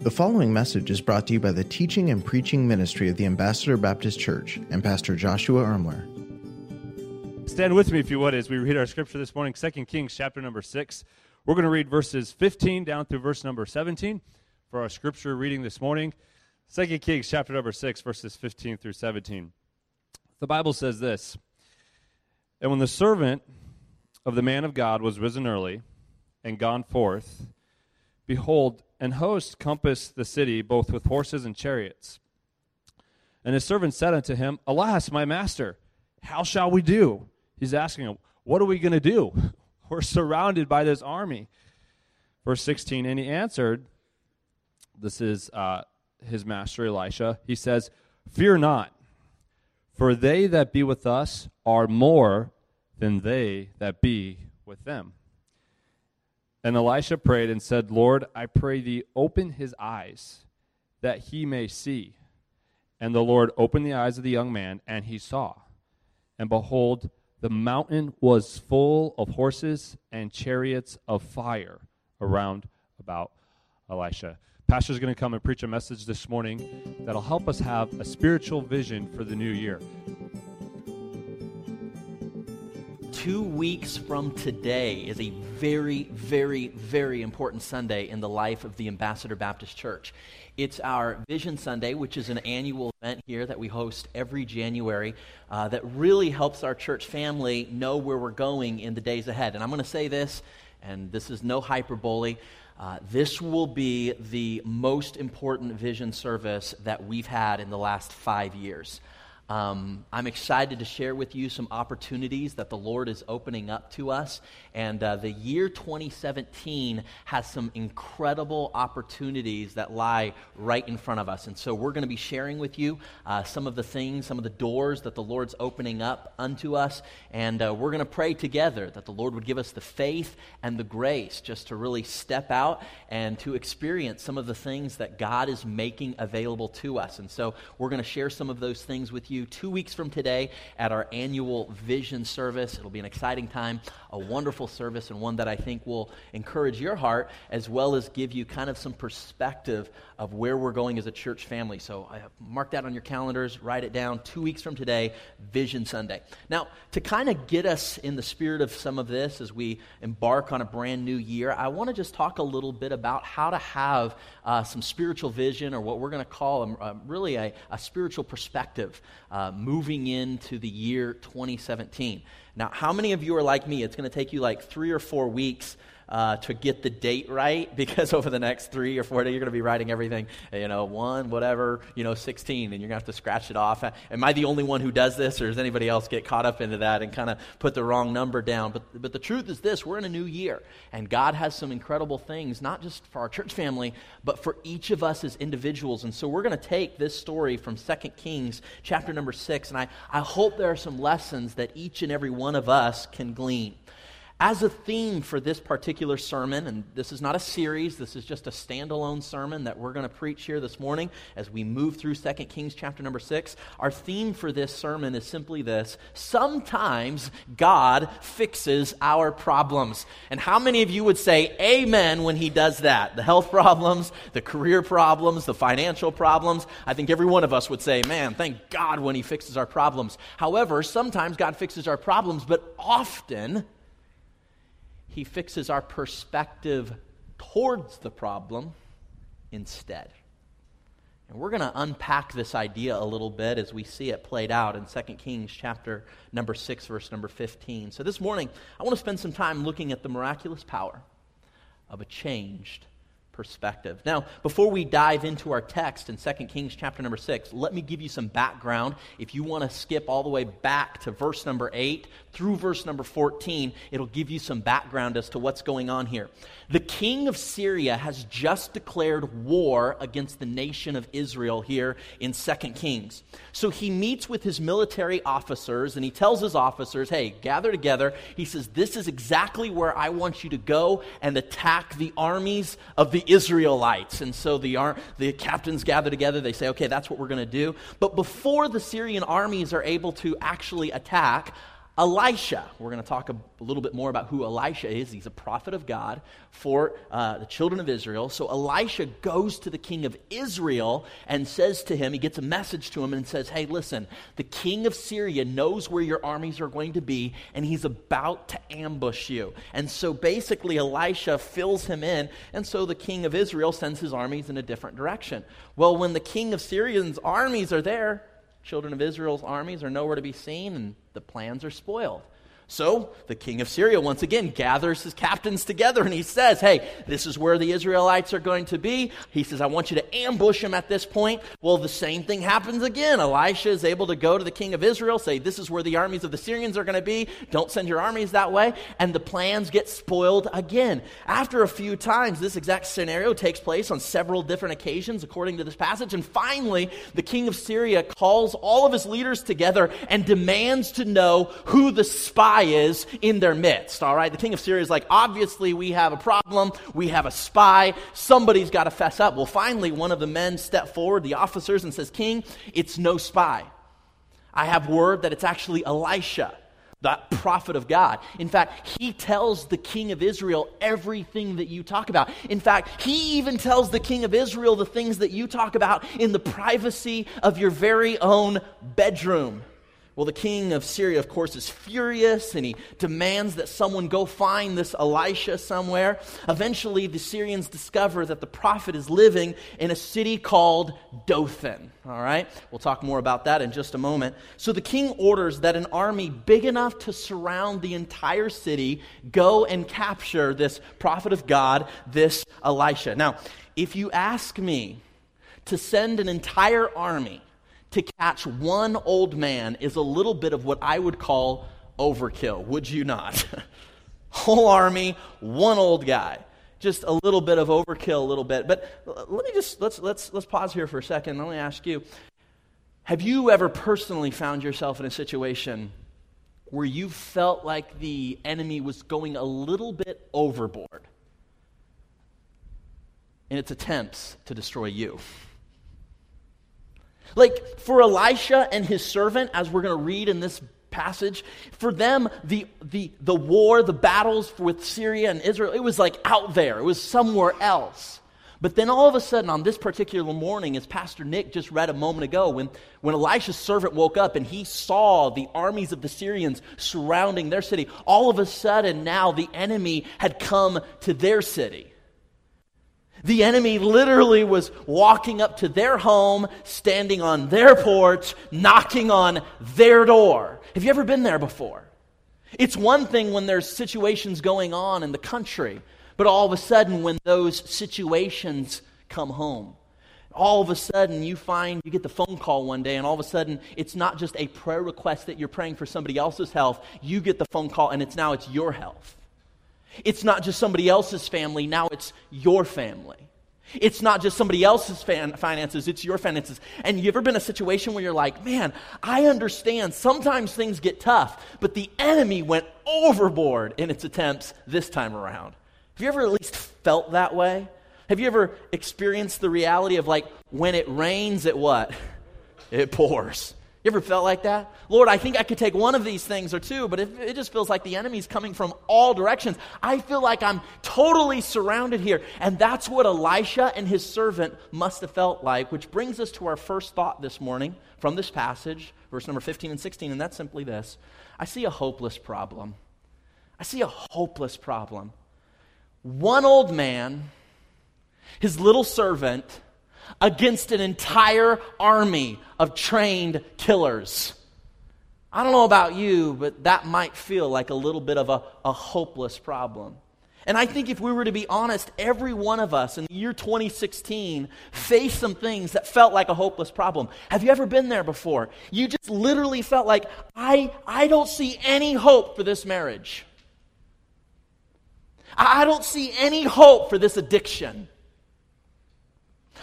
The following message is brought to you by the teaching and preaching ministry of the Ambassador Baptist Church and Pastor Joshua Ermler. Stand with me, if you would, as we read our scripture this morning, 2 Kings chapter number 6. We're going to read verses 15 down through verse number 17 for our scripture reading this morning. 2 Kings chapter number 6, verses 15 through 17. The Bible says this And when the servant of the man of God was risen early and gone forth, behold, an host compassed the city both with horses and chariots. And his servant said unto him, Alas, my master, how shall we do? He's asking him, What are we going to do? We're surrounded by this army. Verse 16, and he answered, This is uh, his master Elisha. He says, Fear not, for they that be with us are more than they that be with them. And Elisha prayed and said, Lord, I pray thee, open his eyes, that he may see. And the Lord opened the eyes of the young man, and he saw. And behold, the mountain was full of horses and chariots of fire around about Elisha. Pastor's going to come and preach a message this morning that'll help us have a spiritual vision for the new year. Two weeks from today is a very, very, very important Sunday in the life of the Ambassador Baptist Church. It's our Vision Sunday, which is an annual event here that we host every January uh, that really helps our church family know where we're going in the days ahead. And I'm going to say this, and this is no hyperbole. Uh, this will be the most important vision service that we've had in the last five years. Um, I'm excited to share with you some opportunities that the Lord is opening up to us. And uh, the year 2017 has some incredible opportunities that lie right in front of us. And so we're going to be sharing with you uh, some of the things, some of the doors that the Lord's opening up unto us. And uh, we're going to pray together that the Lord would give us the faith and the grace just to really step out and to experience some of the things that God is making available to us. And so we're going to share some of those things with you you two weeks from today at our annual vision service. It'll be an exciting time, a wonderful service, and one that I think will encourage your heart as well as give you kind of some perspective of where we're going as a church family. So I mark that on your calendars, write it down. Two weeks from today, Vision Sunday. Now, to kind of get us in the spirit of some of this as we embark on a brand new year, I want to just talk a little bit about how to have uh, some spiritual vision, or what we're going to call a, a, really a, a spiritual perspective uh, moving into the year 2017. Now, how many of you are like me? It's going to take you like three or four weeks uh, to get the date right because over the next three or four days, you're going to be writing everything, you know, one, whatever, you know, 16, and you're going to have to scratch it off. Am I the only one who does this, or does anybody else get caught up into that and kind of put the wrong number down? But, but the truth is this we're in a new year, and God has some incredible things, not just for our church family, but for each of us as individuals. And so we're going to take this story from 2 Kings, chapter number 6, and I, I hope there are some lessons that each and every one of us can glean. As a theme for this particular sermon, and this is not a series, this is just a standalone sermon that we're going to preach here this morning as we move through 2 Kings chapter number 6. Our theme for this sermon is simply this Sometimes God fixes our problems. And how many of you would say amen when he does that? The health problems, the career problems, the financial problems. I think every one of us would say, man, thank God when he fixes our problems. However, sometimes God fixes our problems, but often, he fixes our perspective towards the problem instead. And we're going to unpack this idea a little bit as we see it played out in 2 Kings chapter number 6 verse number 15. So this morning, I want to spend some time looking at the miraculous power of a changed perspective. Now, before we dive into our text in 2 Kings chapter number 6, let me give you some background. If you want to skip all the way back to verse number 8 through verse number 14, it'll give you some background as to what's going on here. The king of Syria has just declared war against the nation of Israel here in 2 Kings. So he meets with his military officers and he tells his officers, hey, gather together. He says, this is exactly where I want you to go and attack the armies of the Israelites. And so the, the captains gather together. They say, okay, that's what we're going to do. But before the Syrian armies are able to actually attack, Elisha. We're going to talk a, little bit more about who Elisha is. He's a prophet of God for uh, the children of Israel. So Elisha goes to the king of Israel and says to him, he gets a message to him and says, Hey, listen, the king of Syria knows where your armies are going to be, and he's about to ambush you. And so basically, Elisha fills him in, and so the king of Israel sends his armies in a different direction. Well, when the king of Syrian's armies are there, children of Israel's armies are nowhere to be seen, and the plans are spoiled. So the king of Syria once again gathers his captains together and he says, Hey, this is where the Israelites are going to be. He says, I want you to ambush them at this point. Well, the same thing happens again. Elisha is able to go to the king of Israel, say, This is where the armies of the Syrians are going to be. Don't send your armies that way. And the plans get spoiled again. After a few times, this exact scenario takes place on several different occasions, according to this passage. And finally, the king of Syria calls all of his leaders together and demands to know who the spy is in their midst, all right? The king of Syria is like, obviously, we have a problem. We have a spy. Somebody's got to fess up. Well, finally, one of the men step forward, the officers, and says, King, it's no spy. I have word that it's actually Elisha the prophet of God. In fact, he tells the king of Israel everything that you talk about. In fact, he even tells the king of Israel the things that you talk about in the privacy of your very own bedroom. Well, the king of Syria, of course, is furious and he demands that someone go find this Elisha somewhere. Eventually, the Syrians discover that the prophet is living in a city called Dothan. All right? We'll talk more about that in just a moment. So the king orders that an army big enough to surround the entire city go and capture this prophet of God, this Elisha. Now, if you ask me to send an entire army, to catch one old man is a little bit of what I would call overkill, would you not? Whole army, one old guy. Just a little bit of overkill, a little bit. But let me just let's let's let's pause here for a second. Let me ask you: Have you ever personally found yourself in a situation where you felt like the enemy was going a little bit overboard in its attempts to destroy you? Like for Elisha and his servant, as we're going to read in this passage, for them, the, the, the war, the battles with Syria and Israel, it was like out there, it was somewhere else. But then all of a sudden, on this particular morning, as Pastor Nick just read a moment ago, when, when Elisha's servant woke up and he saw the armies of the Syrians surrounding their city, all of a sudden now the enemy had come to their city. The enemy literally was walking up to their home, standing on their porch, knocking on their door. Have you ever been there before? It's one thing when there's situations going on in the country, but all of a sudden, when those situations come home, all of a sudden you find you get the phone call one day, and all of a sudden it's not just a prayer request that you're praying for somebody else's health. You get the phone call, and it's now it's your health. It's not just somebody else's family, now it's your family. It's not just somebody else's fan- finances, it's your finances. And you ever been in a situation where you're like, man, I understand sometimes things get tough, but the enemy went overboard in its attempts this time around. Have you ever at least felt that way? Have you ever experienced the reality of like when it rains, it what? It pours. You ever felt like that? Lord, I think I could take one of these things or two, but it just feels like the enemy's coming from all directions. I feel like I'm totally surrounded here. And that's what Elisha and his servant must have felt like, which brings us to our first thought this morning from this passage, verse number 15 and 16, and that's simply this I see a hopeless problem. I see a hopeless problem. One old man, his little servant, against an entire army of trained killers. I don't know about you, but that might feel like a little bit of a, a hopeless problem. And I think if we were to be honest, every one of us in the year 2016 faced some things that felt like a hopeless problem. Have you ever been there before? You just literally felt like, I, I don't see any hope for this marriage. I don't see any hope for this addiction.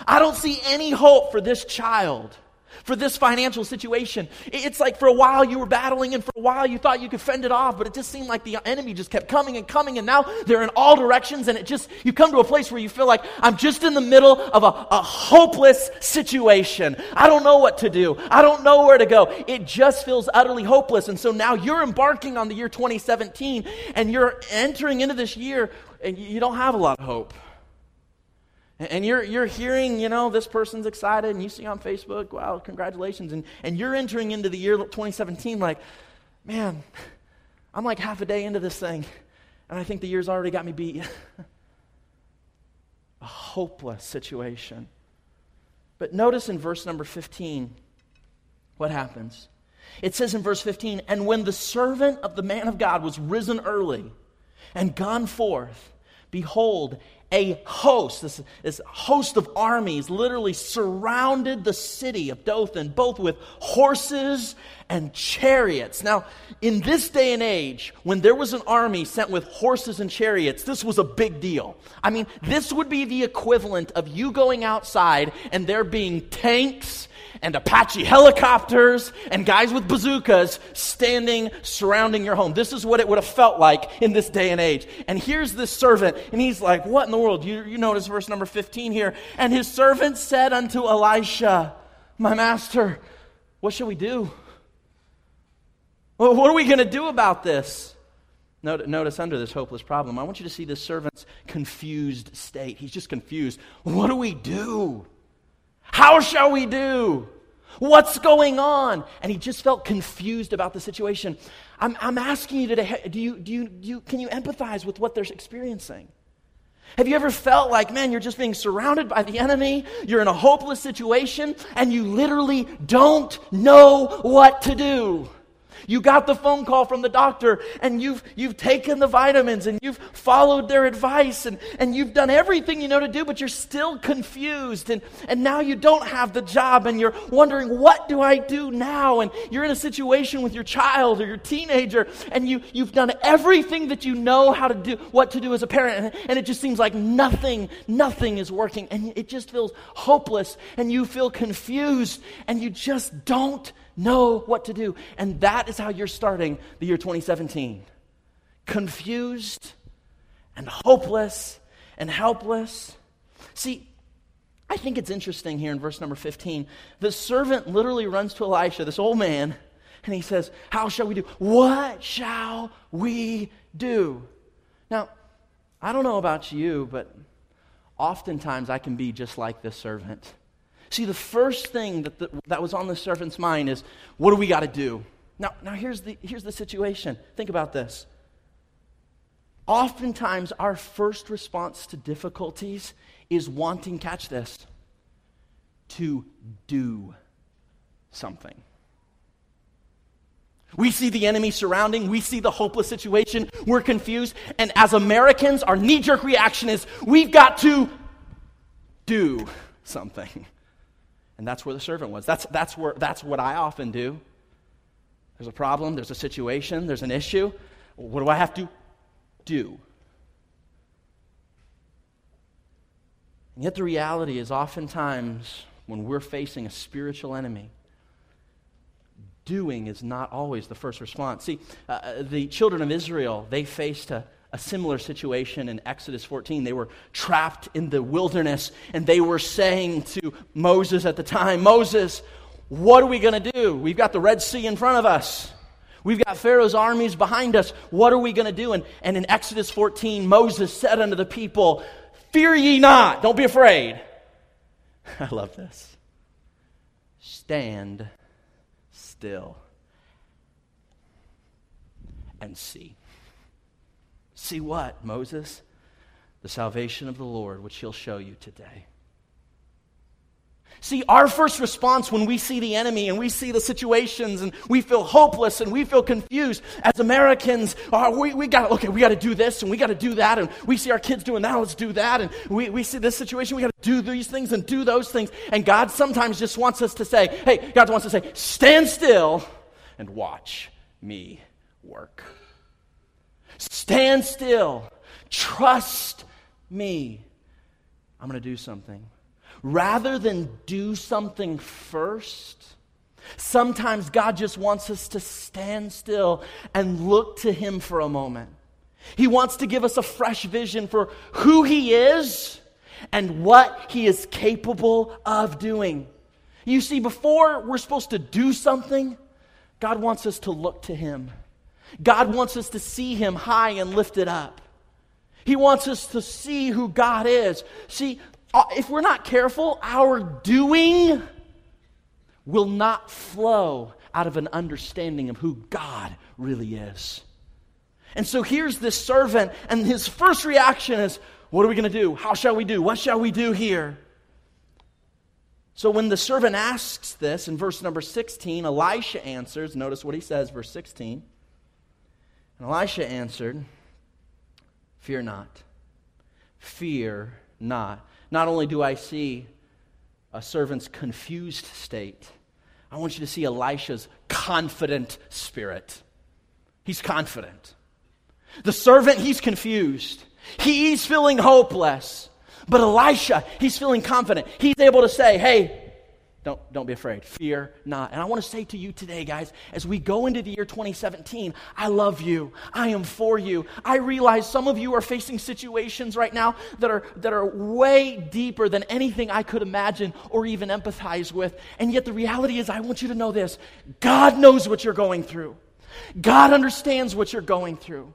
I don't see any hope for this child. for this financial situation. It's like for a while you were battling, and for a while you thought you could fend it off, but it just seemed like the enemy just kept coming and coming, and now they're in all directions, and it just, you come to a place where you feel like, I'm just in the middle of a, a hopeless situation. I don't know what to do. I don't know where to go. It just feels utterly hopeless. And so now you're embarking on the year 2017, and you're entering into this year, and you don't have a lot of hope. And you're, you're hearing, you know, this person's excited, and you see on Facebook, wow, congratulations. And, and you're entering into the year 2017 like, man, I'm like half a day into this thing, and I think the year's already got me beat. a hopeless situation. But notice in verse number 15 what happens. It says in verse 15, And when the servant of the man of God was risen early and gone forth, behold, a host, this, this, host of armies, literally surrounded the city of Dothan, both with horses and chariots. Now, in this day and age, when there was an army sent with horses and chariots, this was a big deal. I mean, this would be the equivalent of you going outside and there being tanks and Apache helicopters and guys with bazookas standing surrounding your home. This is what it would have felt like in this day and age. And here's this servant, and he's like, What in the world? You, you notice verse number 15 here. And his servant said unto Elisha, My master, what shall we do? Well, what are we going to do about this? Notice under this hopeless problem, I want you to see this servant's confused state. He's just confused. What do we do? How shall we do? What's going on? And he just felt confused about the situation. I'm, I'm asking you today do you, do, you, do you, can you empathize with what they're experiencing? Have you ever felt like, man, you're just being surrounded by the enemy, you're in a hopeless situation, and you literally don't know what to do? You got the phone call from the doctor and you've, you've taken the vitamins and you've followed their advice and, and you've done everything you know to do, but you're still confused. And, and now you don't have the job and you're wondering, what do I do now? And you're in a situation with your child or your teenager and you, you've done everything that you know how to do, what to do as a parent. And, and it just seems like nothing, nothing is working. And it just feels hopeless and you feel confused and you just don't know what to do. And that is how you're starting the year 2017 confused and hopeless and helpless. See, I think it's interesting here in verse number 15. The servant literally runs to Elisha, this old man, and he says, How shall we do? What shall we do? Now, I don't know about you, but oftentimes I can be just like this servant. See, the first thing that, the, that was on the servant's mind is, what do we got to do? Now, now here's, the, here's the situation. Think about this. Oftentimes, our first response to difficulties is wanting, catch this, to do something. We see the enemy surrounding, we see the hopeless situation, we're confused, and as Americans, our knee jerk reaction is we've got to do something. And that's where the servant was. That's, that's, where, that's what I often do. There's a problem, there's a situation, there's an issue. What do I have to do? And yet, the reality is, oftentimes, when we're facing a spiritual enemy, doing is not always the first response. See, uh, the children of Israel, they faced a, a similar situation in Exodus 14. They were trapped in the wilderness and they were saying to Moses at the time, Moses, what are we going to do? We've got the Red Sea in front of us. We've got Pharaoh's armies behind us. What are we going to do? And, and in Exodus 14, Moses said unto the people, Fear ye not, don't be afraid. I love this. Stand still and see. See what, Moses? The salvation of the Lord, which he'll show you today. See, our first response when we see the enemy and we see the situations and we feel hopeless and we feel confused as Americans, oh, we, we got okay, we got to do this and we got to do that and we see our kids doing that, let's do that. And we, we see this situation, we got to do these things and do those things. And God sometimes just wants us to say, hey, God wants to say, stand still and watch me work. Stand still. Trust me. I'm going to do something. rather than do something first, sometimes God just wants us to stand still and look to Him for a moment. He wants to give us a fresh vision for who He is and what He is capable of doing. You see, before we're supposed to do something, God wants us to look to Him. God wants us to see Him high and lifted up. He wants us to see who God is. See, uh, if we're not careful, our doing will not flow out of an understanding of who God really is. And so here's this servant, and his first reaction is, What are we going to do? How shall we do? What shall we do here? So when the servant asks this in verse number 16, Elisha answers. Notice what he says, verse 16. And Elisha answered, Fear not. Fear not. Not only do I see a servant's confused state, I want you to see Elisha's confident spirit. He's confident. The servant, he's confused. He's feeling hopeless. But Elisha, he's feeling confident. He's able to say, hey, don't, don't be afraid. Fear not. And I want to say to you today, guys, as we go into the year 2017, I love you. I am for you. I realize some of you are facing situations right now that are, that are way deeper than anything I could imagine or even empathize with. And yet the reality is, I want you to know this God knows what you're going through, God understands what you're going through.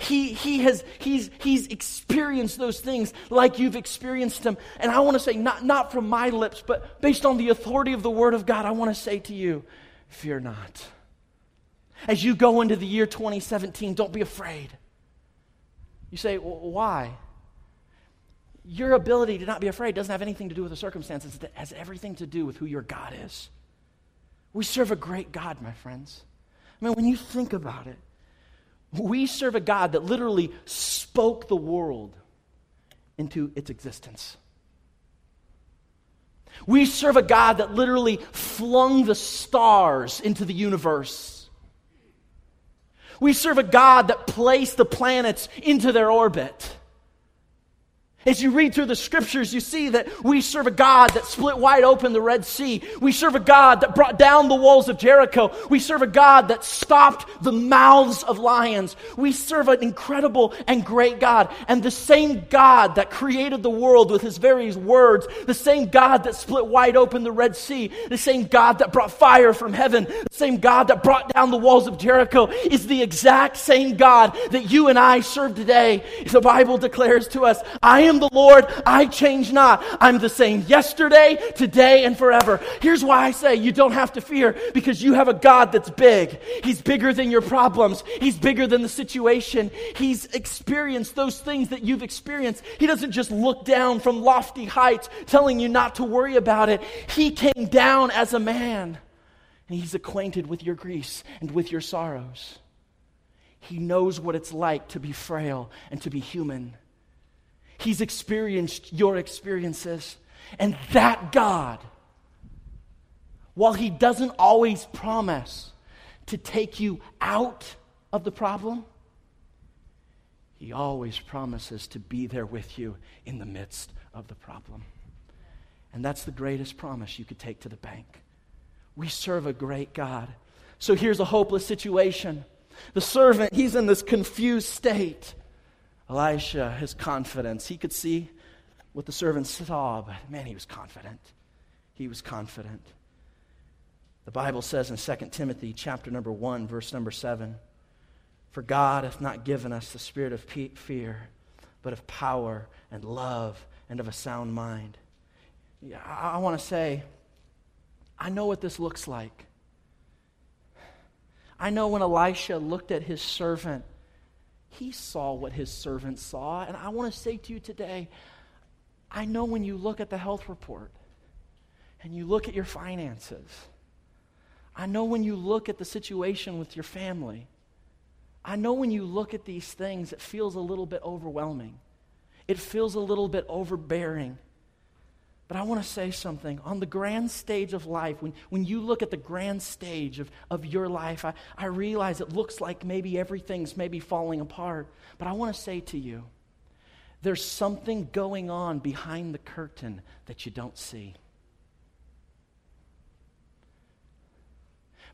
He, he has, he's, he's experienced those things like you've experienced them. And I want to say, not, not from my lips, but based on the authority of the Word of God, I want to say to you, fear not. As you go into the year 2017, don't be afraid. You say, why? Your ability to not be afraid doesn't have anything to do with the circumstances, it has everything to do with who your God is. We serve a great God, my friends. I mean, when you think about it, we serve a God that literally spoke the world into its existence. We serve a God that literally flung the stars into the universe. We serve a God that placed the planets into their orbit. As you read through the scriptures, you see that we serve a God that split wide open the Red Sea. We serve a God that brought down the walls of Jericho. We serve a God that stopped the mouths of lions. We serve an incredible and great God. And the same God that created the world with his very words, the same God that split wide open the Red Sea, the same God that brought fire from heaven, the same God that brought down the walls of Jericho is the exact same God that you and I serve today. The Bible declares to us, I am am the Lord, I change not. I'm the same yesterday, today, and forever. Here's why I say you don't have to fear because you have a God that's big. He's bigger than your problems, He's bigger than the situation. He's experienced those things that you've experienced. He doesn't just look down from lofty heights telling you not to worry about it. He came down as a man and He's acquainted with your griefs and with your sorrows. He knows what it's like to be frail and to be human. He's experienced your experiences. And that God, while He doesn't always promise to take you out of the problem, He always promises to be there with you in the midst of the problem. And that's the greatest promise you could take to the bank. We serve a great God. So here's a hopeless situation. The servant, he's in this confused state. Elisha, his confidence, he could see what the servant saw, but man, he was confident. He was confident. The Bible says in 2 Timothy chapter number 1, verse number 7, For God hath not given us the spirit of fear, but of power and love and of a sound mind. I want to say, I know what this looks like. I know when Elisha looked at his servant he saw what his servant saw. And I want to say to you today I know when you look at the health report and you look at your finances, I know when you look at the situation with your family, I know when you look at these things, it feels a little bit overwhelming. It feels a little bit overbearing. But I want to say something. On the grand stage of life, when, when you look at the grand stage of, of your life, I, I realize it looks like maybe everything's maybe falling apart. But I want to say to you there's something going on behind the curtain that you don't see.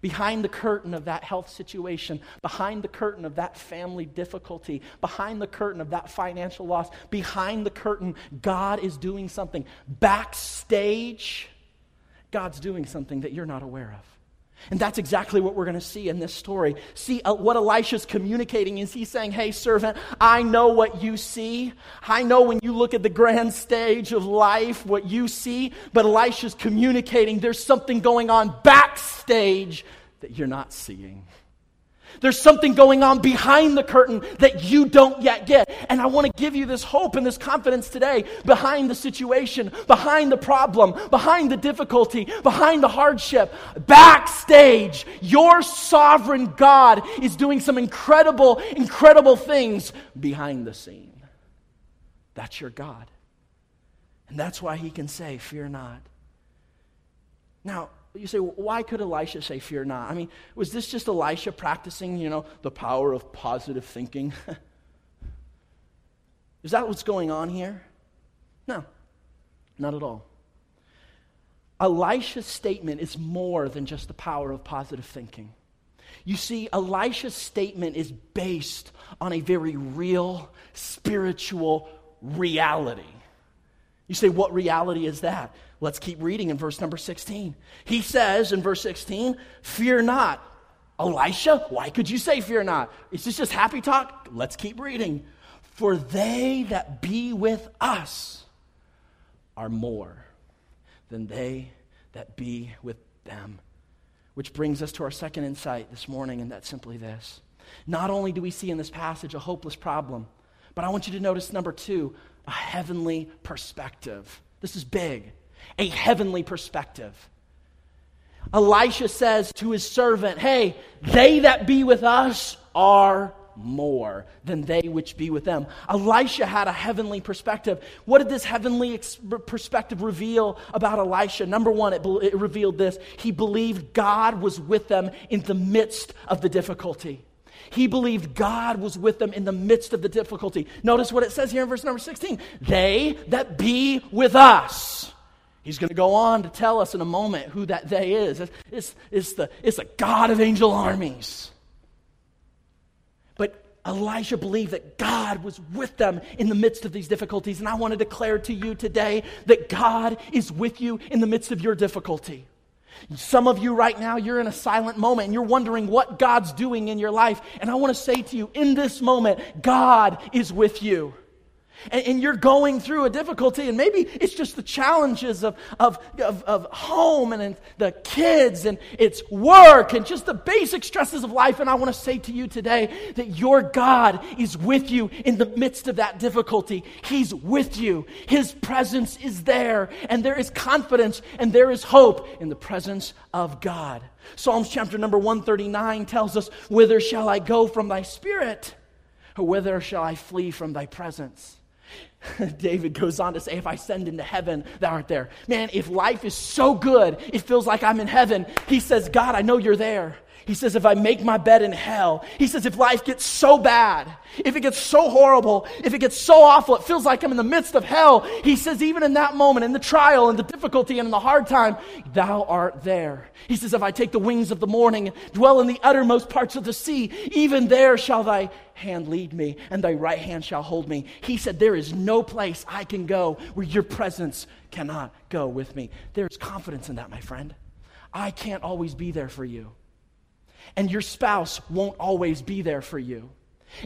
Behind the curtain of that health situation, behind the curtain of that family difficulty, behind the curtain of that financial loss, behind the curtain, God is doing something. Backstage, God's doing something that you're not aware of. And that's exactly what we're going to see in this story. See uh, what Elisha's communicating is he's saying, Hey, servant, I know what you see. I know when you look at the grand stage of life what you see, but Elisha's communicating there's something going on backstage that you're not seeing. There's something going on behind the curtain that you don't yet get. And I want to give you this hope and this confidence today behind the situation, behind the problem, behind the difficulty, behind the hardship. Backstage, your sovereign God is doing some incredible, incredible things behind the scene. That's your God. And that's why he can say, Fear not. Now, you say, why could Elisha say, Fear not? I mean, was this just Elisha practicing, you know, the power of positive thinking? Is that what's going on here? No, not at all. Elisha's statement is more than just the power of positive thinking. You see, Elisha's statement is based on a very real spiritual reality. You say, what reality is that? Let's keep reading in verse number 16. He says in verse 16, Fear not. Elisha, why could you say fear not? Is this just happy talk? Let's keep reading. For they that be with us are more than they that be with them. Which brings us to our second insight this morning, and that's simply this. Not only do we see in this passage a hopeless problem, but I want you to notice number two, a heavenly perspective. This is big a heavenly perspective. Elisha says to his servant, Hey, they that be with us are more than they which be with them. Elisha had a heavenly perspective. What did this heavenly ex- perspective reveal about Elisha? Number one, it, be- it revealed this he believed God was with them in the midst of the difficulty. He believed God was with them in the midst of the difficulty. Notice what it says here in verse number 16 they that be with us He's going to go on to tell us in a moment who that they is. It's, it's, the, it's the God of angel armies. But Elijah believed that God was with them in the midst of these difficulties. And I want to declare to you today that God is with you in the midst of your difficulty. Some of you right now, you're in a silent moment and you're wondering what God's doing in your life. And I want to say to you, in this moment, God is with you and, and, you're going through a difficulty, and maybe it's just the challenges of, of, of, of home and, and the kids and it's work and just the basic stresses of life. And I want to say to you today that your God is with you in the midst of that difficulty. He's with you, His presence is there, and there is confidence and there is hope in the presence of God. Psalms chapter number 139 tells us, Whither shall I go from thy spirit? Or whither shall I flee from thy presence? David goes on to say, If I send into heaven, thou art there. Man, if life is so good, it feels like I'm in heaven. He says, God, I know you're there. He says, if I make my bed in hell, he says, if life gets so bad, if it gets so horrible, if it gets so awful, it feels like I'm in the midst of hell. He says, even in that moment, in the trial and the difficulty and in the hard time, thou art there. He says, if I take the wings of the morning and dwell in the uttermost parts of the sea, even there shall thy hand lead me and thy right hand shall hold me. He said, there is no place I can go where your presence cannot go with me. There's confidence in that, my friend. I can't always be there for you. And your spouse won't always be there for you.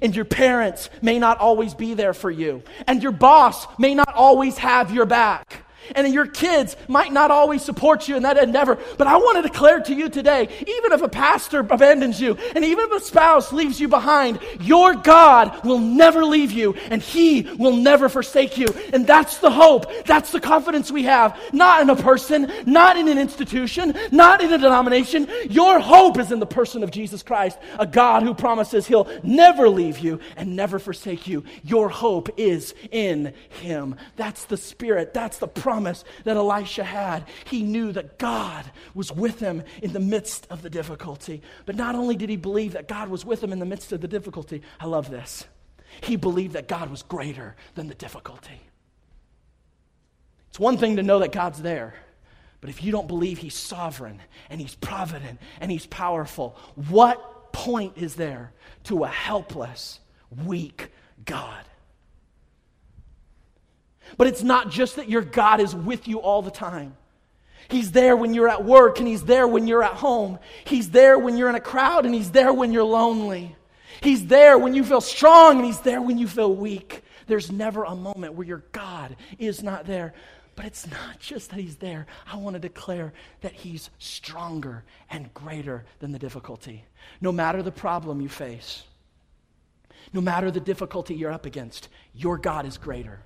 And your parents may not always be there for you. And your boss may not always have your back. And your kids might not always support you in that endeavor. But I want to declare to you today even if a pastor abandons you, and even if a spouse leaves you behind, your God will never leave you, and He will never forsake you. And that's the hope. That's the confidence we have. Not in a person, not in an institution, not in a denomination. Your hope is in the person of Jesus Christ, a God who promises He'll never leave you and never forsake you. Your hope is in Him. That's the Spirit. That's the promise promise that Elisha had. He knew that God was with him in the midst of the difficulty. But not only did he believe that God was with him in the midst of the difficulty, I love this. He believed that God was greater than the difficulty. It's one thing to know that God's there, but if you don't believe He's sovereign and He's provident and He's powerful, what point is there to a helpless, weak God? But it's not just that your God is with you all the time. He's there when you're at work and He's there when you're at home. He's there when you're in a crowd and He's there when you're lonely. He's there when you feel strong and He's there when you feel weak. There's never a moment where your God is not there. But it's not just that He's there. I want to declare that He's stronger and greater than the difficulty. No matter the problem you face, no matter the difficulty you're up against, your God is greater.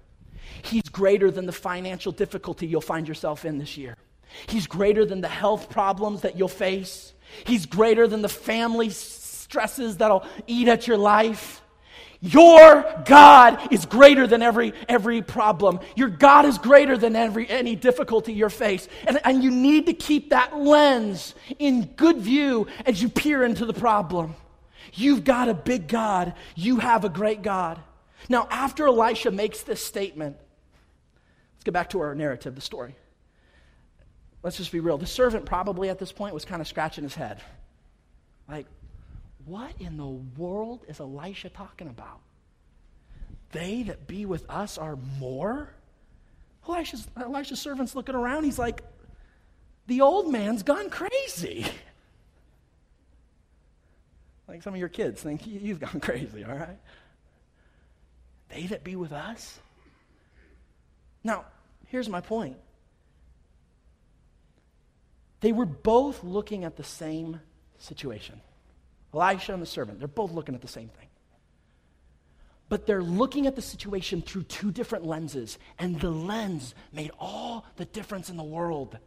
He's greater than the financial difficulty you'll find yourself in this year. He's greater than the health problems that you'll face. He's greater than the family stresses that'll eat at your life. Your God is greater than every, every problem. Your God is greater than every, any difficulty you face. And, and you need to keep that lens in good view as you peer into the problem. You've got a big God. You have a great God. Now, after Elisha makes this statement, let's get back to our narrative, the story. Let's just be real. The servant probably at this point was kind of scratching his head. Like, what in the world is Elisha talking about? They that be with us are more? Elisha's, Elisha's servant's looking around. He's like, the old man's gone crazy. Like some of your kids think you've gone crazy, all right? They that be with us? Now, here's my point. They were both looking at the same situation. Elisha and the servant, they're both looking at the same thing. But they're looking at the situation through two different lenses, and the lens made all the difference in the world.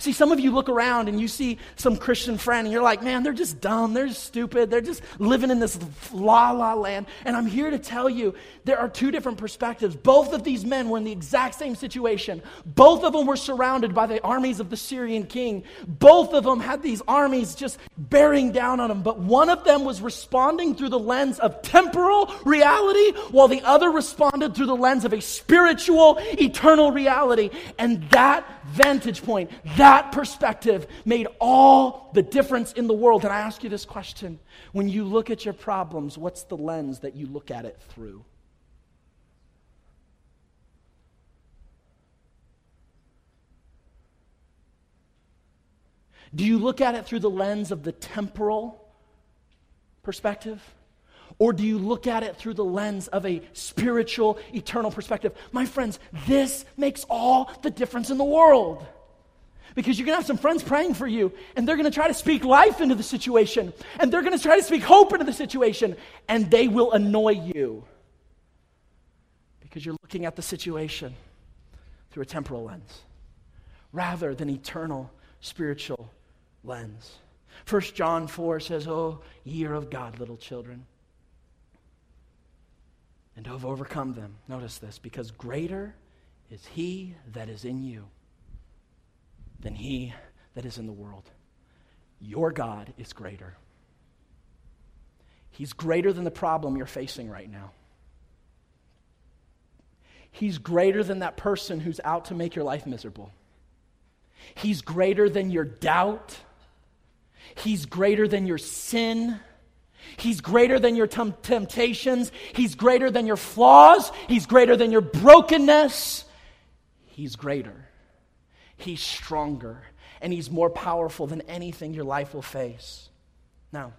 See, some of you look around and you see some Christian friend and you're like, man, they're just dumb. They're just stupid. They're just living in this la la land. And I'm here to tell you there are two different perspectives. Both of these men were in the exact same situation. Both of them were surrounded by the armies of the Syrian king. Both of them had these armies just bearing down on them. But one of them was responding through the lens of temporal reality, while the other responded through the lens of a spiritual, eternal reality. And that vantage point, that perspective made all the difference in the world. And I ask you this question when you look at your problems, what's the lens that you look at it through? Do you look at it through the lens of the temporal perspective? Or do you look at it through the lens of a spiritual, eternal perspective? My friends, this makes all the difference in the world. Because you're going to have some friends praying for you, and they're going to try to speak life into the situation, and they're going to try to speak hope into the situation, and they will annoy you. Because you're looking at the situation through a temporal lens rather than eternal spiritual lens. 1 John 4 says, Oh, year of God, little children and have overcome them. Notice this because greater is he that is in you than he that is in the world. Your God is greater. He's greater than the problem you're facing right now. He's greater than that person who's out to make your life miserable. He's greater than your doubt. He's greater than your sin. He's greater than your t- temptations. He's greater than your flaws. He's greater than your brokenness. He's greater. He's stronger. And He's more powerful than anything your life will face. Now,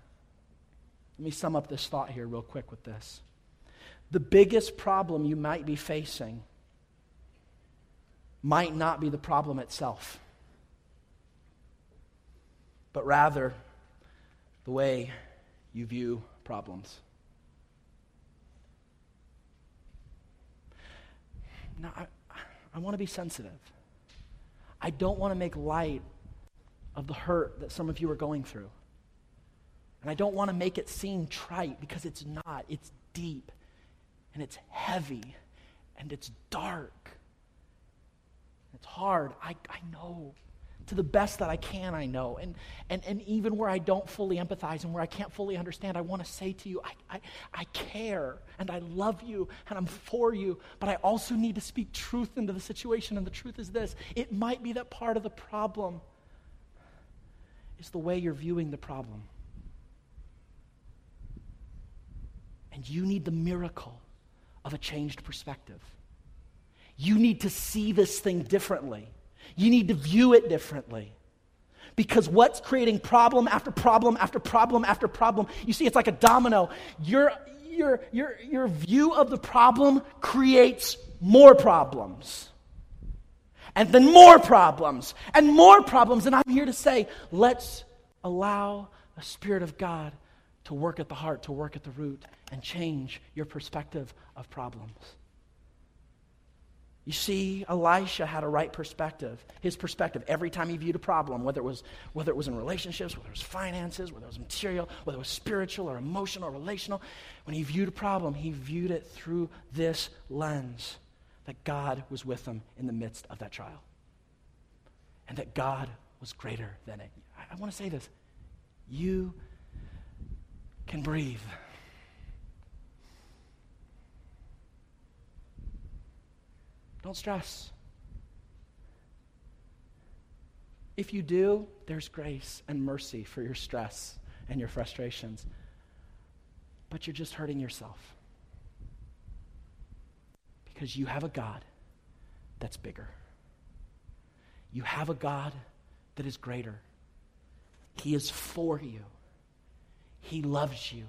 let me sum up this thought here, real quick, with this. The biggest problem you might be facing might not be the problem itself, but rather the way you view problems. Now, I, I want to be sensitive. I don't want to make light of the hurt that some of you are going through. And I don't want to make it seem trite because it's not. It's deep and it's heavy and it's dark. It's hard. I, I know. To the best that I can, I know. And, and, and even where I don't fully empathize and where I can't fully understand, I want to say to you, I, I, I care and I love you and I'm for you, but I also need to speak truth into the situation. And the truth is this it might be that part of the problem is the way you're viewing the problem. And you need the miracle of a changed perspective. You need to see this thing differently. You need to view it differently. Because what's creating problem after problem after problem after problem? You see, it's like a domino. Your, your, your, your view of the problem creates more problems. And then more problems and more problems. And I'm here to say, let's allow the Spirit of God to work at the heart, to work at the root, and change your perspective of problems. You see, Elisha had a right perspective. His perspective, every time he viewed a problem, whether it was, whether it was in relationships, whether it was finances, whether it was material, whether it was spiritual or emotional or relational, when he viewed a problem, he viewed it through this lens that God was with him in the midst of that trial. And that God was greater than it. I, I want to say this. You can breathe. Don't stress. If you do, there's grace and mercy for your stress and your frustrations. But you're just hurting yourself. Because you have a God that's bigger. You have a God that is greater. He is for you. He loves you.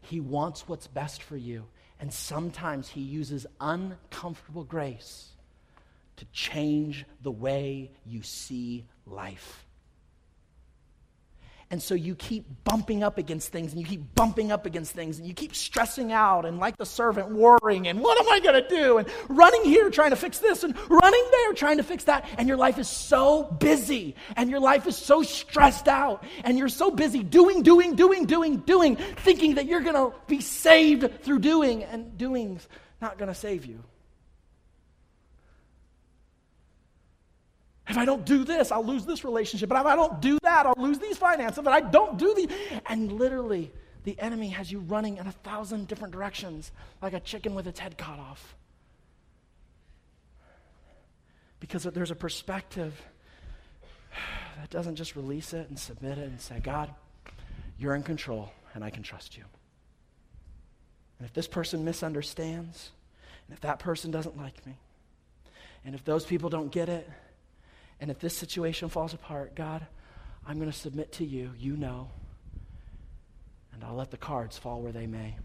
He wants what's best for you. And sometimes He uses uncomfortable grace to change the way you see life. And so you keep bumping up against things and you keep bumping up against things and you keep stressing out and, like the servant, worrying and what am I going to do? And running here trying to fix this and running there trying to fix that. And your life is so busy and your life is so stressed out and you're so busy doing, doing, doing, doing, doing, thinking that you're going to be saved through doing, and doing's not going to save you. If I don't do this, I'll lose this relationship. But if I don't do that, I'll lose these finances. If I don't do these. And literally, the enemy has you running in a thousand different directions like a chicken with its head cut off. Because there's a perspective that doesn't just release it and submit it and say, God, you're in control and I can trust you. And if this person misunderstands, and if that person doesn't like me, and if those people don't get it, and if this situation falls apart, God, I'm going to submit to you. You know. And I'll let the cards fall where they may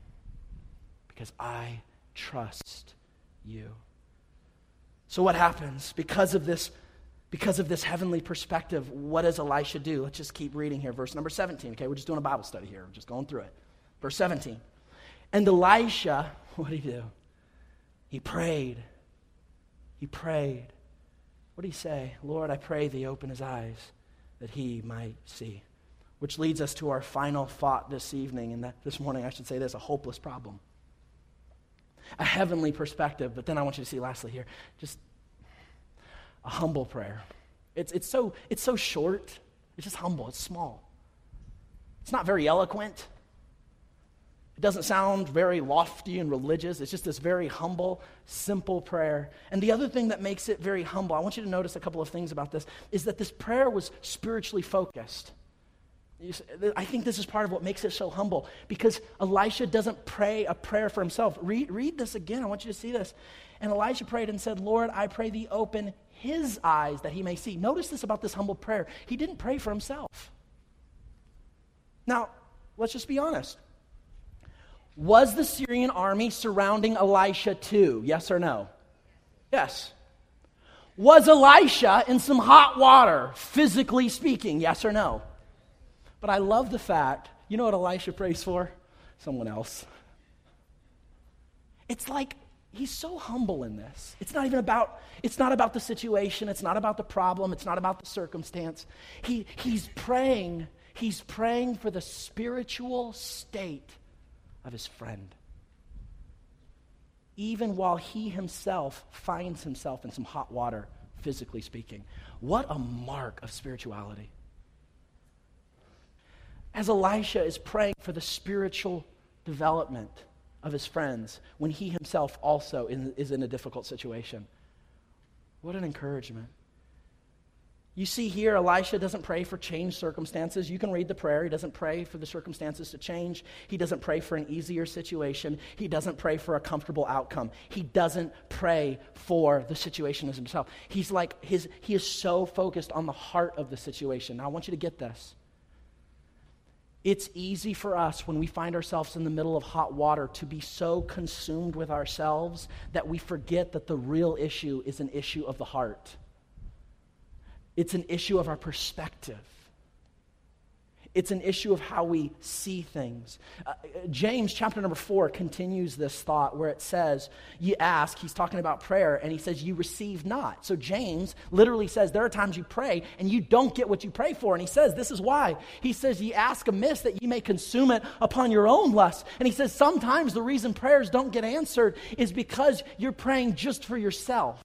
because I trust you. So what happens because of this because of this heavenly perspective, what does Elisha do? Let's just keep reading here. Verse number 17. Okay, we're just doing a Bible study here. We're just going through it. Verse 17. And Elisha, what did he do? He prayed. He prayed. What do he say? Lord, I pray thee open his eyes that he might see. Which leads us to our final thought this evening, and this morning I should say this a hopeless problem. A heavenly perspective, but then I want you to see lastly here, just a humble prayer. It's, it's, so, it's so short, it's just humble, it's small. It's not very eloquent. It doesn't sound very lofty and religious. It's just this very humble, simple prayer. And the other thing that makes it very humble, I want you to notice a couple of things about this, is that this prayer was spiritually focused. I think this is part of what makes it so humble because Elisha doesn't pray a prayer for himself. Read, read this again. I want you to see this. And Elisha prayed and said, Lord, I pray thee open his eyes that he may see. Notice this about this humble prayer. He didn't pray for himself. Now, let's just be honest. Was the Syrian army surrounding Elisha too? Yes or no? Yes. Was Elisha in some hot water, physically speaking? Yes or no? But I love the fact, you know what Elisha prays for? Someone else. It's like he's so humble in this. It's not even about it's not about the situation, it's not about the problem, it's not about the circumstance. He he's praying, he's praying for the spiritual state of his friend. Even while he himself finds himself in some hot water physically speaking. What a mark of spirituality. As Elisha is praying for the spiritual development of his friends when he himself also is in a difficult situation. What an encouragement. You see here, Elisha doesn't pray for changed circumstances. You can read the prayer. He doesn't pray for the circumstances to change. He doesn't pray for an easier situation. He doesn't pray for a comfortable outcome. He doesn't pray for the situation as himself. He's like, his, he is so focused on the heart of the situation. Now, I want you to get this. It's easy for us when we find ourselves in the middle of hot water to be so consumed with ourselves that we forget that the real issue is an issue of the heart. It's an issue of our perspective. It's an issue of how we see things. Uh, James chapter number four continues this thought where it says, You ask, he's talking about prayer, and he says, You receive not. So James literally says, There are times you pray and you don't get what you pray for. And he says, This is why. He says, Ye ask amiss that ye may consume it upon your own lust. And he says, Sometimes the reason prayers don't get answered is because you're praying just for yourself.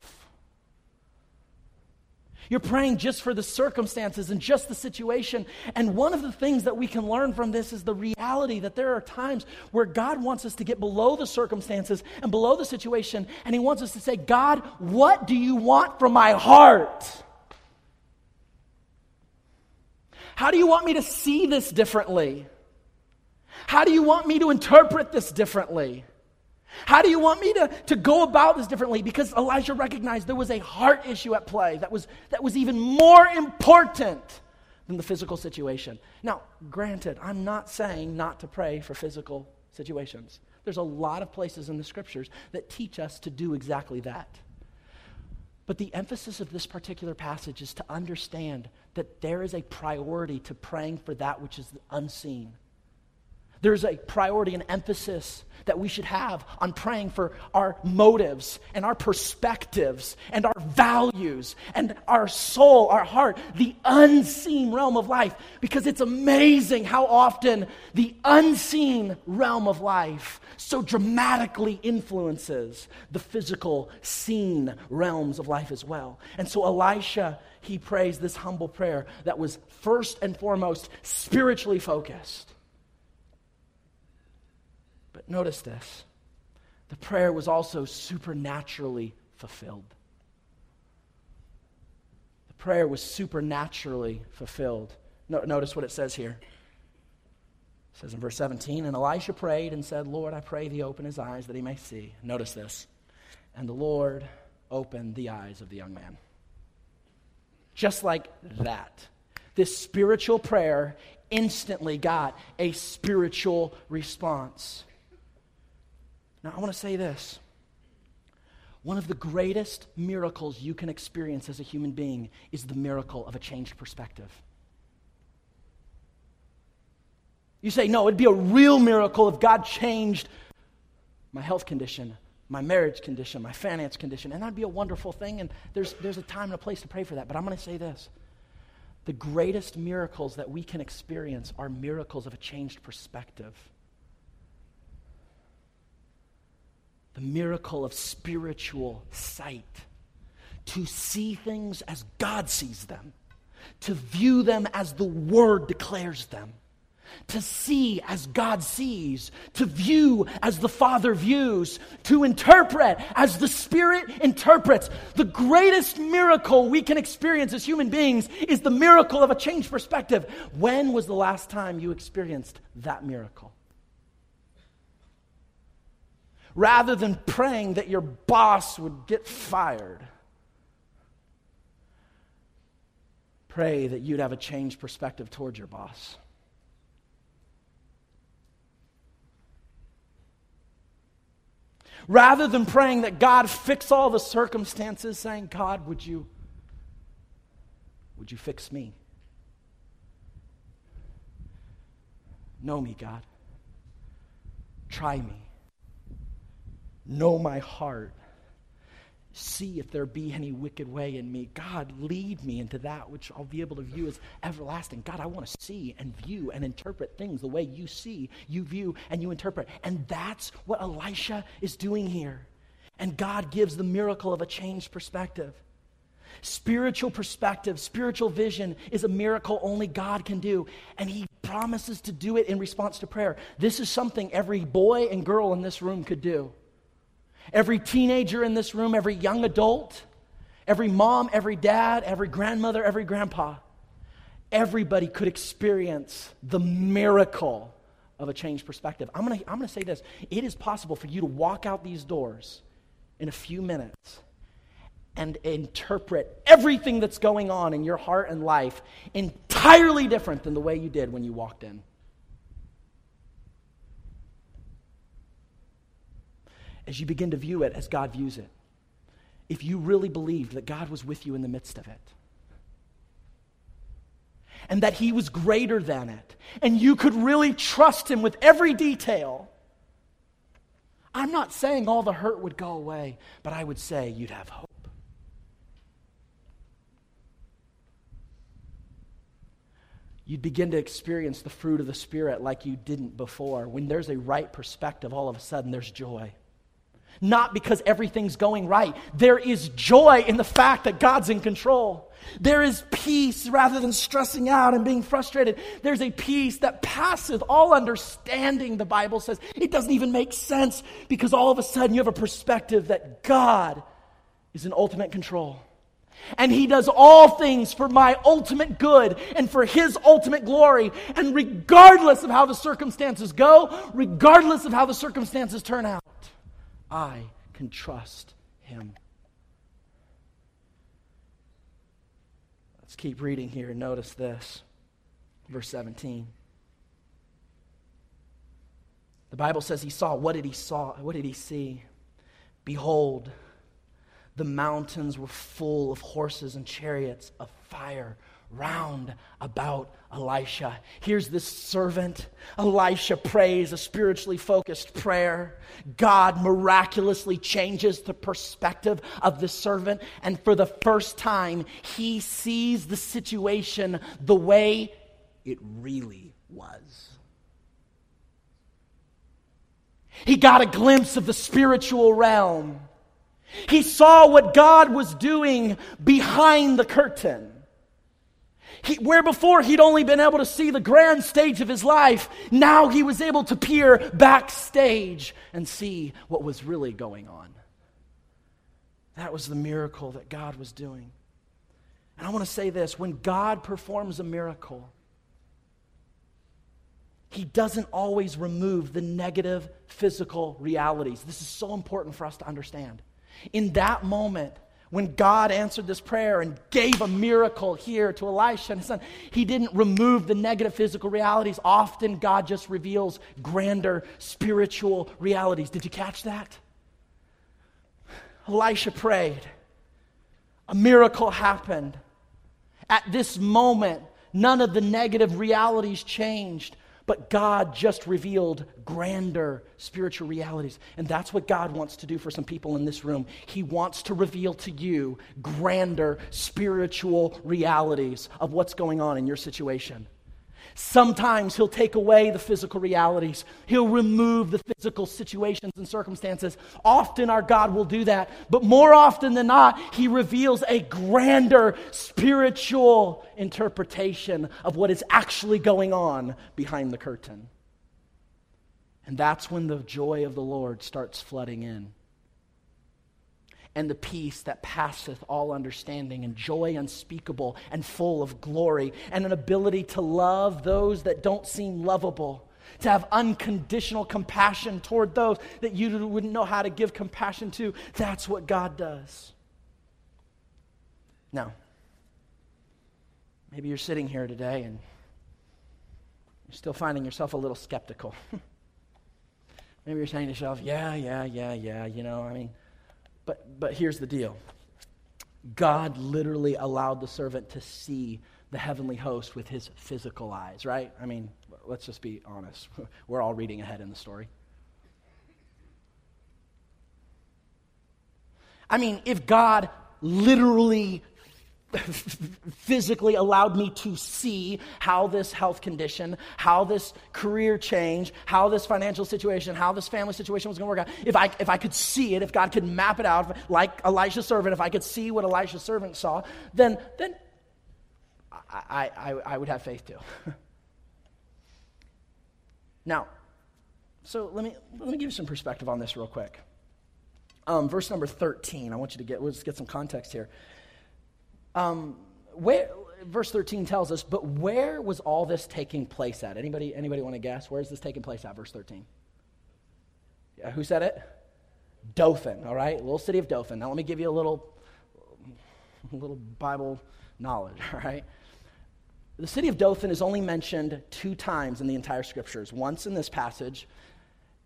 You're praying just for the circumstances and just the situation. And one of the things that we can learn from this is the reality that there are times where God wants us to get below the circumstances and below the situation. And He wants us to say, God, what do you want from my heart? How do you want me to see this differently? How do you want me to interpret this differently? How do you want me to, to go about this differently? Because Elijah recognized there was a heart issue at play that was, that was even more important than the physical situation. Now, granted, I'm not saying not to pray for physical situations. There's a lot of places in the scriptures that teach us to do exactly that. But the emphasis of this particular passage is to understand that there is a priority to praying for that which is unseen. There's a priority and emphasis that we should have on praying for our motives and our perspectives and our values and our soul, our heart, the unseen realm of life. Because it's amazing how often the unseen realm of life so dramatically influences the physical, seen realms of life as well. And so Elisha, he prays this humble prayer that was first and foremost spiritually focused. Notice this the prayer was also supernaturally fulfilled. The prayer was supernaturally fulfilled. No, notice what it says here. It says in verse 17, and Elisha prayed and said, Lord, I pray thee open his eyes that he may see. Notice this. And the Lord opened the eyes of the young man. Just like that. This spiritual prayer instantly got a spiritual response. Now, I want to say this. One of the greatest miracles you can experience as a human being is the miracle of a changed perspective. You say, no, it'd be a real miracle if God changed my health condition, my marriage condition, my finance condition, and that'd be a wonderful thing. And there's, there's a time and a place to pray for that. But I'm going to say this the greatest miracles that we can experience are miracles of a changed perspective. The miracle of spiritual sight, to see things as God sees them, to view them as the Word declares them, to see as God sees, to view as the Father views, to interpret as the Spirit interprets. The greatest miracle we can experience as human beings is the miracle of a changed perspective. When was the last time you experienced that miracle? Rather than praying that your boss would get fired. Pray that you'd have a changed perspective towards your boss. Rather than praying that God fix all the circumstances, saying, God, would you, would you fix me? Know me, God. Try me know my heart. See if there be any wicked way in me. God, lead me into that which I'll be able to view as everlasting. God, I want to see and view and interpret things the way you see, you view, and you interpret. And that's what Elisha is doing here. And God gives the miracle of a changed perspective. Spiritual perspective, spiritual vision is a miracle only God can do. And He promises to do it in response to prayer. This is something every boy and girl in this room could do. Every teenager in this room, every young adult, every mom, every dad, every grandmother, every grandpa, everybody could experience the miracle of a changed perspective. I'm going to I'm going to say this it is possible for you to walk out these doors in a few minutes and interpret everything that's going on in your heart and life entirely different than the way you did when you walked in. As you begin to view it as God views it, if you really believed that God was with you in the midst of it, and that He was greater than it, and you could really trust Him with every detail. I'm not saying all the hurt would go away, but I would say you'd have hope. you'd begin to experience the fruit of the Spirit like you didn't before. When there's a right perspective, all of a sudden there's joy. Not because everything's going right. There is joy in the fact that God's in control. There is peace rather than stressing out and being frustrated. There's a peace that passeth all understanding, the Bible says. It doesn't even make sense because all of a sudden you have a perspective that God is in ultimate control. And he does all things for my ultimate good and for his ultimate glory. And regardless of how the circumstances go, regardless of how the circumstances turn out, I can trust him. Let's keep reading here. Notice this. Verse 17. The Bible says he saw. What did he saw? What did he see? Behold, the mountains were full of horses and chariots of fire round about Elisha. Here's this servant. Elisha prays a spiritually focused prayer. God miraculously changes the perspective of the servant, and for the first time, he sees the situation the way it really was. He got a glimpse of the spiritual realm. He saw what God was doing behind the curtain. He, where before he'd only been able to see the grand stage of his life, now he was able to peer backstage and see what was really going on. That was the miracle that God was doing. And I want to say this when God performs a miracle, he doesn't always remove the negative physical realities. This is so important for us to understand. In that moment, when God answered this prayer and gave a miracle here to Elisha and his son, he didn't remove the negative physical realities. Often, God just reveals grander spiritual realities. Did you catch that? Elisha prayed. A miracle happened. At this moment, none of the negative realities changed. But God just revealed grander spiritual realities. And that's what God wants to do for some people in this room. He wants to reveal to you grander spiritual realities of what's going on in your situation. Sometimes he'll take away the physical realities. He'll remove the physical situations and circumstances. Often our God will do that. But more often than not, he reveals a grander spiritual interpretation of what is actually going on behind the curtain. And that's when the joy of the Lord starts flooding in and the peace that passeth all understanding, and joy unspeakable and full of glory, and an ability to love those that don't seem lovable, to have unconditional compassion toward those that you wouldn't know how to give compassion to. That's what God does. Now, maybe you're sitting here today and you're still finding yourself a little skeptical. maybe you're saying to yourself, yeah, yeah, yeah, yeah, you know, I mean, but, but here's the deal God literally allowed the servant to see the heavenly host with his physical eyes, right? I mean, let's just be honest. We're all reading ahead in the story. I mean, if God literally physically allowed me to see how this health condition, how this career change, how this financial situation, how this family situation was going to work out, if I, if I could see it, if God could map it out, like Elisha's servant, if I could see what Elisha's servant saw, then, then I, I, I would have faith too. now, so let me, let me give you some perspective on this real quick. Um, verse number 13, I want you to get, let's get some context here. Um, where, verse 13 tells us, but where was all this taking place at? Anybody, anybody want to guess? Where is this taking place at, verse 13? Yeah, who said it? Dothan, all right? Little city of Dothan. Now let me give you a little, little Bible knowledge, all right? The city of Dothan is only mentioned two times in the entire scriptures once in this passage,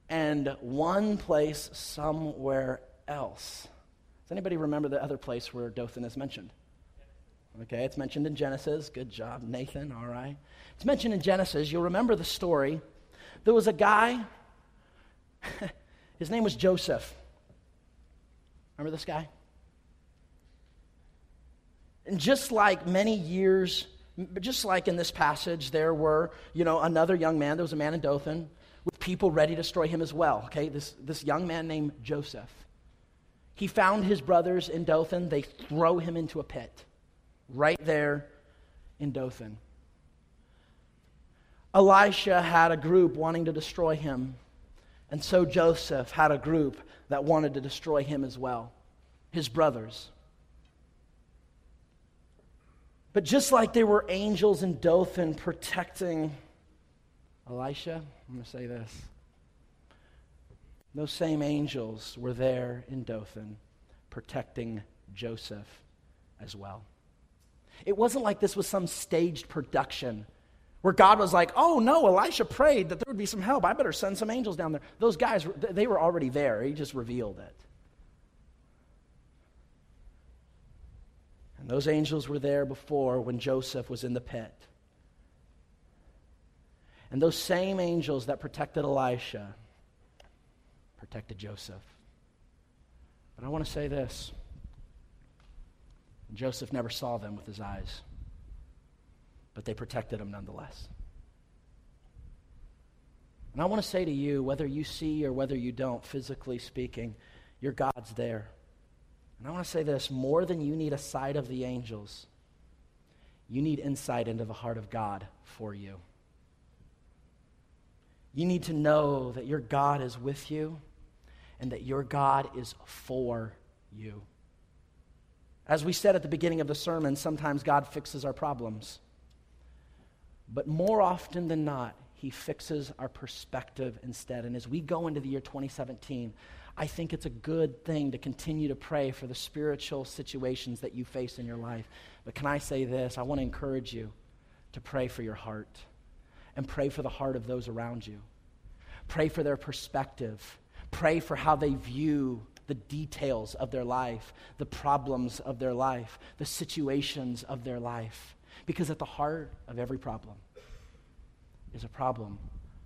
and one place somewhere else. Does anybody remember the other place where Dothan is mentioned? Okay, it's mentioned in Genesis. Good job, Nathan. All right. It's mentioned in Genesis. You'll remember the story. There was a guy, his name was Joseph. Remember this guy? And just like many years, just like in this passage, there were, you know, another young man. There was a man in Dothan with people ready to destroy him as well. Okay, this, this young man named Joseph. He found his brothers in Dothan. They throw him into a pit right there in Dothan. Elisha had a group wanting to destroy him, and so Joseph had a group that wanted to destroy him as well, his brothers. But just like there were angels in Dothan protecting Elisha, I'm going to say this. Those same angels were there in Dothan protecting Joseph as well. It wasn't like this was some staged production where God was like, oh no, Elisha prayed that there would be some help. I better send some angels down there. Those guys, they were already there. He just revealed it. And those angels were there before when Joseph was in the pit. And those same angels that protected Elisha protected Joseph. But I want to say this Joseph never saw them with his eyes, but they protected him nonetheless. And I want to say to you, whether you see or whether you don't, physically speaking, your God's there. And I want to say this more than you need a sight of the angels, you need insight into the heart of God for you. You need to know that your God is with you and that your God is for you. As we said at the beginning of the sermon, sometimes God fixes our problems. But more often than not, He fixes our perspective instead. And as we go into the year 2017, I think it's a good thing to continue to pray for the spiritual situations that you face in your life. But can I say this? I want to encourage you to pray for your heart and pray for the heart of those around you. Pray for their perspective. Pray for how they view the details of their life, the problems of their life, the situations of their life. Because at the heart of every problem is a problem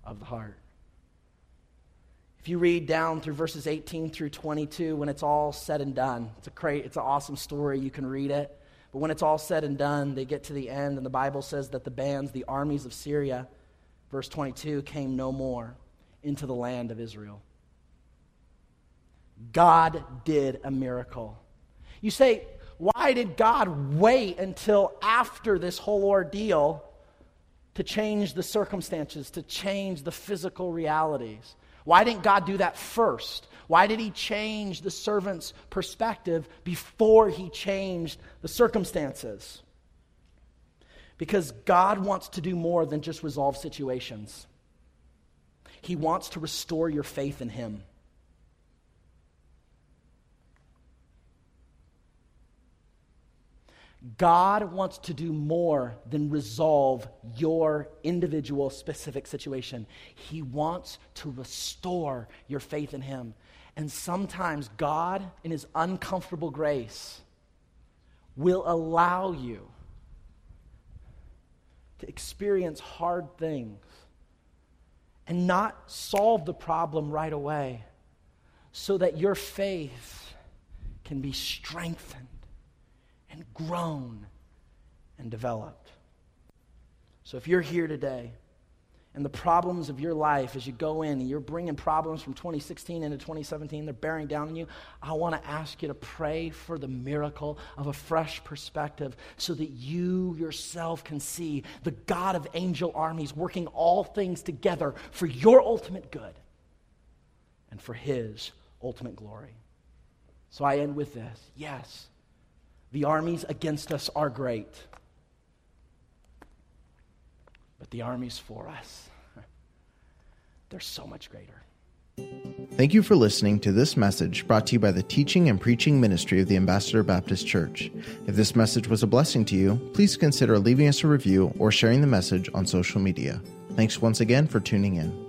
of the heart. If you read down through verses 18 through 22, when it's all said and done, it's a great, it's an awesome story. You can read it. But when it's all said and done, they get to the end, and the Bible says that the bands, the armies of Syria, verse 22, came no more into the land of Israel. God did a miracle. You say, why did God wait until after this whole ordeal to change the circumstances, to change the physical realities? Why didn't God do that first? Why did he change the servant's perspective before he changed the circumstances? Because God wants to do more than just resolve situations. He wants to restore your faith in him. God wants to do more than resolve your individual specific situation. He wants to restore your faith in Him. And sometimes God, in His uncomfortable grace, will allow you to experience hard things and not solve the problem right away so that your faith can be strengthened and grown and developed. So if you're here today, and the problems of your life as you go in and you're bringing problems from 2016 into 2017, they're bearing down on you. I want to ask you to pray for the miracle of a fresh perspective so that you yourself can see the God of angel armies working all things together for your ultimate good and for his ultimate glory. So I end with this yes, the armies against us are great but the armies for us, they're so much greater. Thank you for listening to this message brought to you by the teaching and preaching ministry of the Ambassador Baptist Church. If this message was a blessing to you, please consider leaving us a review or sharing the message on social media. Thanks once again for tuning in.